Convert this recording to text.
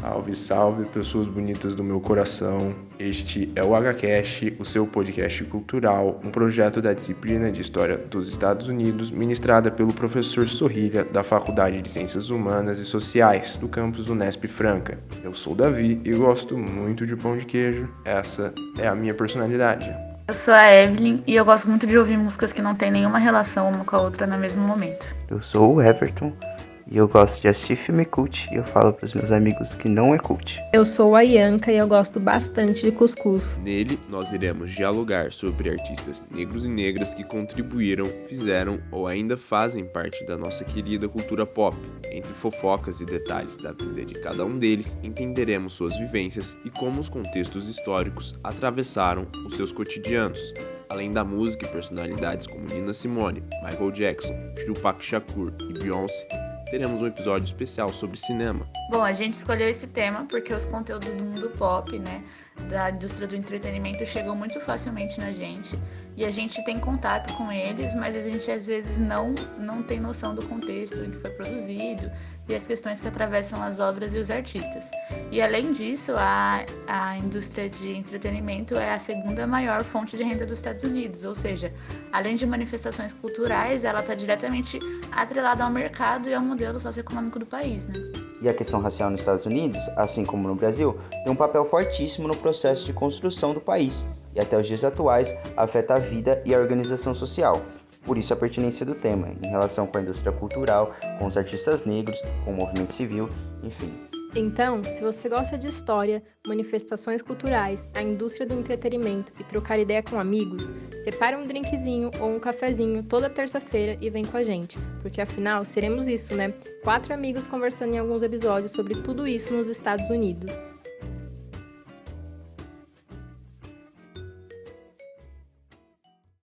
Salve, salve, pessoas bonitas do meu coração. Este é o HCast, o seu podcast cultural, um projeto da disciplina de História dos Estados Unidos, ministrada pelo professor Sorrilha, da Faculdade de Ciências Humanas e Sociais, do campus Unesp Franca. Eu sou Davi e gosto muito de pão de queijo. Essa é a minha personalidade. Eu sou a Evelyn e eu gosto muito de ouvir músicas que não têm nenhuma relação uma com a outra no mesmo momento. Eu sou o Everton e eu gosto de assistir filme cult e eu falo para os meus amigos que não é cult. Eu sou a Ianca e eu gosto bastante de cuscuz. Nele, nós iremos dialogar sobre artistas negros e negras que contribuíram, fizeram ou ainda fazem parte da nossa querida cultura pop. Entre fofocas e detalhes da vida de cada um deles, entenderemos suas vivências e como os contextos históricos atravessaram os seus cotidianos. Além da música e personalidades como Nina Simone, Michael Jackson, Tupac Shakur e Beyoncé, teremos um episódio especial sobre cinema. Bom, a gente escolheu esse tema porque os conteúdos do mundo pop, né, da indústria do entretenimento chegam muito facilmente na gente e a gente tem contato com eles, mas a gente às vezes não não tem noção do contexto em que foi produzido e as questões que atravessam as obras e os artistas. E além disso, a, a indústria de entretenimento é a segunda maior fonte de renda dos Estados Unidos, ou seja, além de manifestações culturais, ela está diretamente atrelada ao mercado e ao modelo socioeconômico do país, né? E a questão racial nos Estados Unidos, assim como no Brasil, tem um papel fortíssimo no processo de construção do país e até os dias atuais afeta a vida e a organização social. Por isso a pertinência do tema, em relação com a indústria cultural, com os artistas negros, com o movimento civil, enfim. Então, se você gosta de história, manifestações culturais, a indústria do entretenimento e trocar ideia com amigos, separe um drinkzinho ou um cafezinho toda terça-feira e vem com a gente, porque afinal seremos isso, né? Quatro amigos conversando em alguns episódios sobre tudo isso nos Estados Unidos.